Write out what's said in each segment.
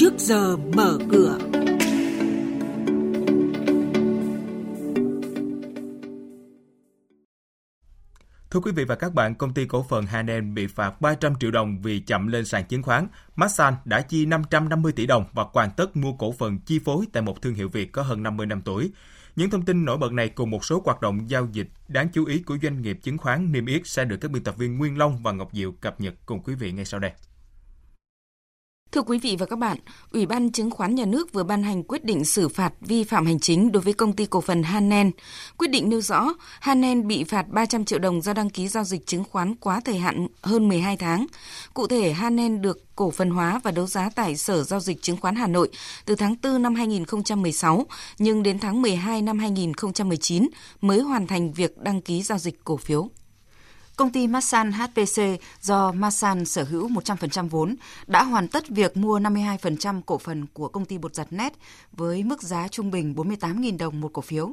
trước giờ mở cửa. Thưa quý vị và các bạn, công ty cổ phần Hanen bị phạt 300 triệu đồng vì chậm lên sàn chứng khoán. Masan đã chi 550 tỷ đồng và hoàn tất mua cổ phần chi phối tại một thương hiệu Việt có hơn 50 năm tuổi. Những thông tin nổi bật này cùng một số hoạt động giao dịch đáng chú ý của doanh nghiệp chứng khoán niêm yết sẽ được các biên tập viên Nguyên Long và Ngọc Diệu cập nhật cùng quý vị ngay sau đây. Thưa quý vị và các bạn, Ủy ban Chứng khoán Nhà nước vừa ban hành quyết định xử phạt vi phạm hành chính đối với công ty cổ phần Hanen. Quyết định nêu rõ, Hanen bị phạt 300 triệu đồng do đăng ký giao dịch chứng khoán quá thời hạn hơn 12 tháng. Cụ thể, Hanen được cổ phần hóa và đấu giá tại Sở Giao dịch Chứng khoán Hà Nội từ tháng 4 năm 2016, nhưng đến tháng 12 năm 2019 mới hoàn thành việc đăng ký giao dịch cổ phiếu. Công ty Masan HPC do Masan sở hữu 100% vốn đã hoàn tất việc mua 52% cổ phần của công ty bột giặt net với mức giá trung bình 48.000 đồng một cổ phiếu.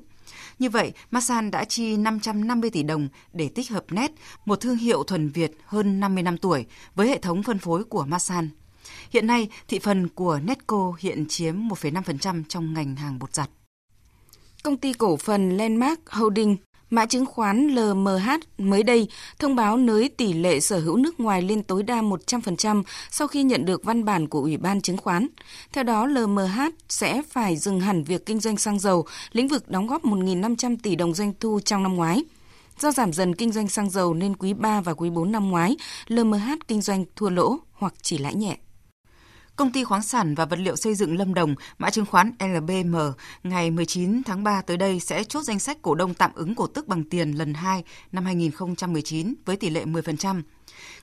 Như vậy, Masan đã chi 550 tỷ đồng để tích hợp net, một thương hiệu thuần Việt hơn 50 năm tuổi với hệ thống phân phối của Masan. Hiện nay, thị phần của Netco hiện chiếm 1,5% trong ngành hàng bột giặt. Công ty cổ phần Landmark Holding Mã chứng khoán LMH mới đây thông báo nới tỷ lệ sở hữu nước ngoài lên tối đa 100% sau khi nhận được văn bản của Ủy ban chứng khoán. Theo đó, LMH sẽ phải dừng hẳn việc kinh doanh xăng dầu, lĩnh vực đóng góp 1.500 tỷ đồng doanh thu trong năm ngoái. Do giảm dần kinh doanh xăng dầu nên quý 3 và quý 4 năm ngoái, LMH kinh doanh thua lỗ hoặc chỉ lãi nhẹ. Công ty khoáng sản và vật liệu xây dựng Lâm Đồng, mã chứng khoán LBM, ngày 19 tháng 3 tới đây sẽ chốt danh sách cổ đông tạm ứng cổ tức bằng tiền lần 2 năm 2019 với tỷ lệ 10%.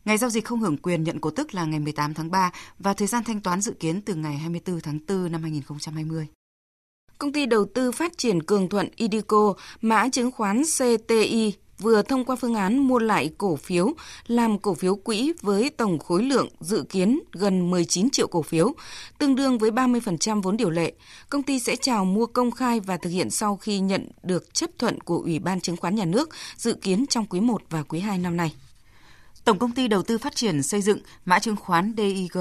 Ngày giao dịch không hưởng quyền nhận cổ tức là ngày 18 tháng 3 và thời gian thanh toán dự kiến từ ngày 24 tháng 4 năm 2020. Công ty đầu tư phát triển Cường Thuận Idico, mã chứng khoán CTI vừa thông qua phương án mua lại cổ phiếu làm cổ phiếu quỹ với tổng khối lượng dự kiến gần 19 triệu cổ phiếu, tương đương với 30% vốn điều lệ. Công ty sẽ chào mua công khai và thực hiện sau khi nhận được chấp thuận của Ủy ban Chứng khoán Nhà nước, dự kiến trong quý 1 và quý 2 năm nay. Tổng công ty đầu tư phát triển xây dựng mã chứng khoán DIG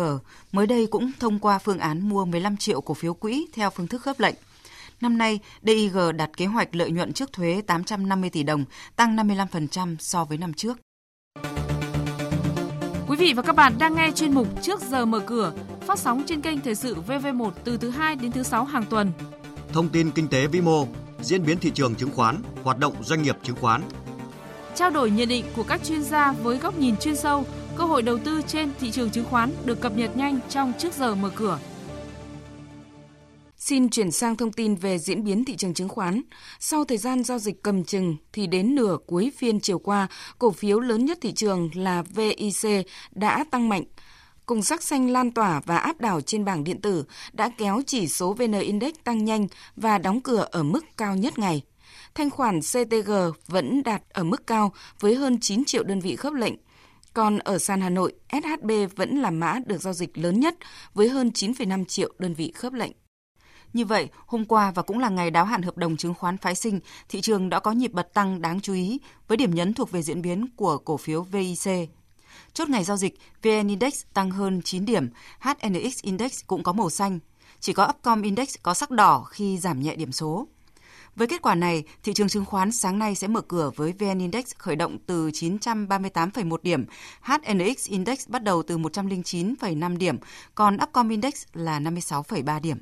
mới đây cũng thông qua phương án mua 15 triệu cổ phiếu quỹ theo phương thức khớp lệnh. Năm nay, DIG đặt kế hoạch lợi nhuận trước thuế 850 tỷ đồng, tăng 55% so với năm trước. Quý vị và các bạn đang nghe chuyên mục Trước giờ mở cửa, phát sóng trên kênh Thời sự VV1 từ thứ 2 đến thứ 6 hàng tuần. Thông tin kinh tế vĩ mô, diễn biến thị trường chứng khoán, hoạt động doanh nghiệp chứng khoán. Trao đổi nhận định của các chuyên gia với góc nhìn chuyên sâu, cơ hội đầu tư trên thị trường chứng khoán được cập nhật nhanh trong Trước giờ mở cửa. Xin chuyển sang thông tin về diễn biến thị trường chứng khoán. Sau thời gian giao dịch cầm chừng thì đến nửa cuối phiên chiều qua, cổ phiếu lớn nhất thị trường là VIC đã tăng mạnh. Cùng sắc xanh lan tỏa và áp đảo trên bảng điện tử đã kéo chỉ số VN Index tăng nhanh và đóng cửa ở mức cao nhất ngày. Thanh khoản CTG vẫn đạt ở mức cao với hơn 9 triệu đơn vị khớp lệnh. Còn ở sàn Hà Nội, SHB vẫn là mã được giao dịch lớn nhất với hơn 9,5 triệu đơn vị khớp lệnh. Như vậy, hôm qua và cũng là ngày đáo hạn hợp đồng chứng khoán phái sinh, thị trường đã có nhịp bật tăng đáng chú ý với điểm nhấn thuộc về diễn biến của cổ phiếu VIC. Chốt ngày giao dịch, VN Index tăng hơn 9 điểm, HNX Index cũng có màu xanh. Chỉ có Upcom Index có sắc đỏ khi giảm nhẹ điểm số. Với kết quả này, thị trường chứng khoán sáng nay sẽ mở cửa với VN Index khởi động từ 938,1 điểm, HNX Index bắt đầu từ 109,5 điểm, còn Upcom Index là 56,3 điểm.